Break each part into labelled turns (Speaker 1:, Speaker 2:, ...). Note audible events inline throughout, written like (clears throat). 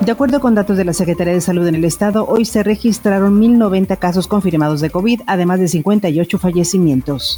Speaker 1: De acuerdo con datos de la Secretaría de Salud en el Estado, hoy se registraron 1.090 casos confirmados de COVID, además de 58 fallecimientos.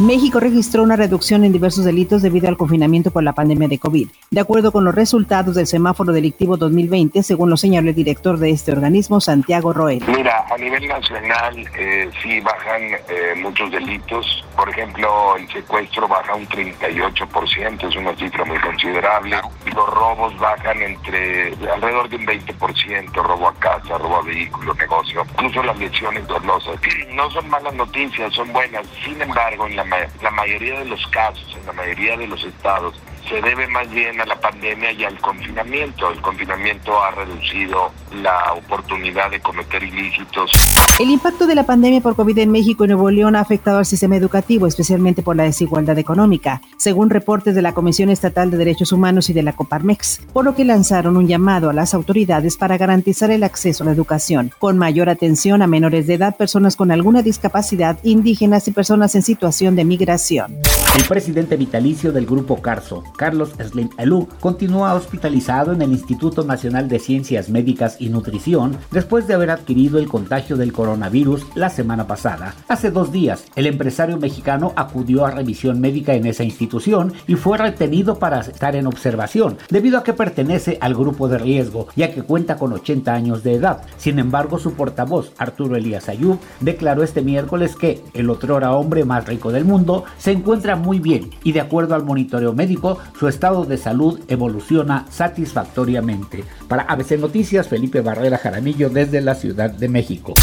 Speaker 1: México registró una reducción en diversos delitos debido al confinamiento por la pandemia de COVID. De acuerdo con los resultados del semáforo delictivo 2020, según lo señaló el director de este organismo, Santiago Roel.
Speaker 2: Mira, a nivel nacional eh, sí bajan eh, muchos delitos. Por ejemplo, el secuestro baja un 38%, es una cifra muy considerable. Los robos bajan entre alrededor de un 20%, robo a casa, robo a vehículo, negocio. Incluso las lesiones dolosas. (clears throat) No son malas noticias, son buenas. Sin embargo, en la la mayoría de los casos, en la mayoría de los estados, se debe más bien a la pandemia y al confinamiento. El confinamiento ha reducido la oportunidad de cometer ilícitos.
Speaker 1: El impacto de la pandemia por COVID en México y Nuevo León ha afectado al sistema educativo, especialmente por la desigualdad económica, según reportes de la Comisión Estatal de Derechos Humanos y de la Coparmex, por lo que lanzaron un llamado a las autoridades para garantizar el acceso a la educación, con mayor atención a menores de edad, personas con alguna discapacidad, indígenas y personas en situación de migración.
Speaker 3: El presidente vitalicio del Grupo Carso, Carlos Slim Elú, continúa hospitalizado en el Instituto Nacional de Ciencias Médicas y Nutrición después de haber adquirido el contagio del coronavirus la semana pasada. Hace dos días, el empresario mexicano acudió a revisión médica en esa institución y fue retenido para estar en observación, debido a que pertenece al grupo de riesgo, ya que cuenta con 80 años de edad. Sin embargo, su portavoz, Arturo Elías Ayub, declaró este miércoles que el otrora hombre más rico del mundo se encuentra muy bien y de acuerdo al monitoreo médico, su estado de salud evoluciona satisfactoriamente. Para ABC Noticias, Felipe Barrera Jaramillo desde la Ciudad de México.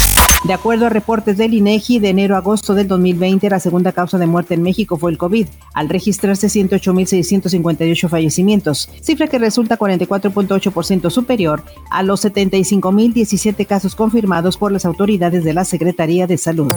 Speaker 1: De acuerdo a reportes del INEGI, de enero a agosto del 2020, la segunda causa de muerte en México fue el COVID, al registrarse 108.658 fallecimientos, cifra que resulta 44.8% superior a los 75.017 casos confirmados por las autoridades de la Secretaría de Salud.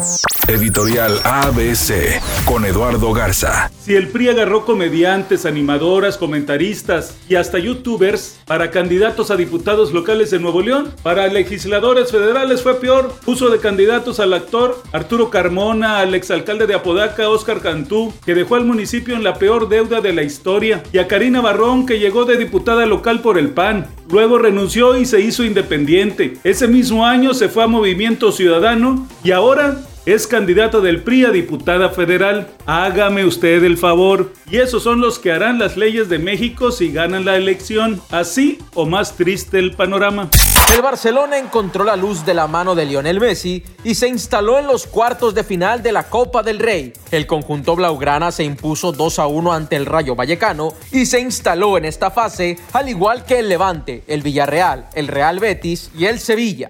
Speaker 4: Editorial ABC con Eduardo Garza.
Speaker 5: Si el PRI agarró comediantes, animadoras, comentaristas y hasta youtubers para candidatos a diputados locales de Nuevo León, para legisladores federales fue peor. Puso de candidatos al actor Arturo Carmona, al exalcalde de Apodaca, Oscar Cantú, que dejó al municipio en la peor deuda de la historia, y a Karina Barrón, que llegó de diputada local por el PAN. Luego renunció y se hizo independiente. Ese mismo año se fue a Movimiento Ciudadano y ahora es candidato del PRI a diputada federal. Hágame usted el favor. Y esos son los que harán las leyes de México si ganan la elección. Así o más triste el panorama.
Speaker 6: El Barcelona encontró la luz de la mano de Lionel Messi y se instaló en los cuartos de final de la Copa del Rey. El conjunto blaugrana se impuso 2 a 1 ante el Rayo Vallecano y se instaló en esta fase al igual que el Levante, el Villarreal, el Real Betis y el Sevilla.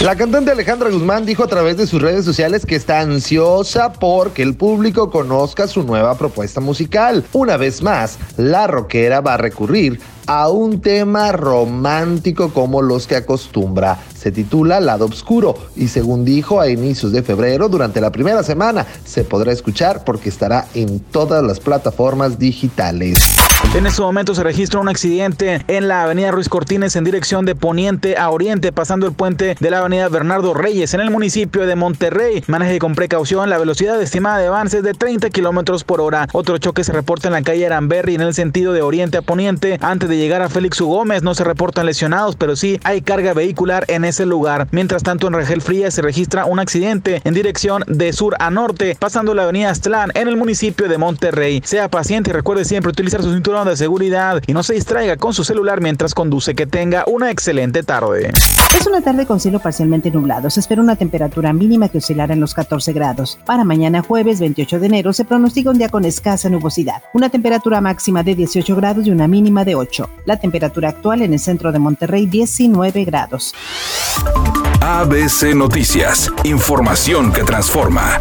Speaker 7: La cantante Alejandra Guzmán dijo a través de sus redes sociales que está ansiosa porque el público conozca su nueva propuesta musical. Una vez más, la rockera va a recurrir a un tema romántico como los que acostumbra. Se titula Lado Oscuro y según dijo a inicios de febrero, durante la primera semana, se podrá escuchar porque estará en todas las plataformas digitales.
Speaker 8: En este momento se registra un accidente en la avenida Ruiz Cortines en dirección de poniente a oriente, pasando el puente de la avenida Bernardo Reyes en el municipio de Monterrey. Maneje con precaución, la velocidad estimada de avance es de 30 kilómetros por hora. Otro choque se reporta en la calle Aramberri en el sentido de oriente a poniente. Antes de llegar a Félix U. Gómez no se reportan lesionados, pero sí hay carga vehicular en ese lugar. Mientras tanto, en Regel Fría se registra un accidente en dirección de sur a norte, pasando la avenida Aztlán en el municipio de Monterrey. Sea paciente y recuerde siempre utilizar su cinturón de seguridad y no se distraiga con su celular mientras conduce. Que tenga una excelente tarde.
Speaker 1: Es una tarde con cielo parcialmente nublado. Se espera una temperatura mínima que oscilará en los 14 grados. Para mañana jueves 28 de enero se pronostica un día con escasa nubosidad. Una temperatura máxima de 18 grados y una mínima de 8. La temperatura actual en el centro de Monterrey 19 grados.
Speaker 4: ABC Noticias. Información que transforma.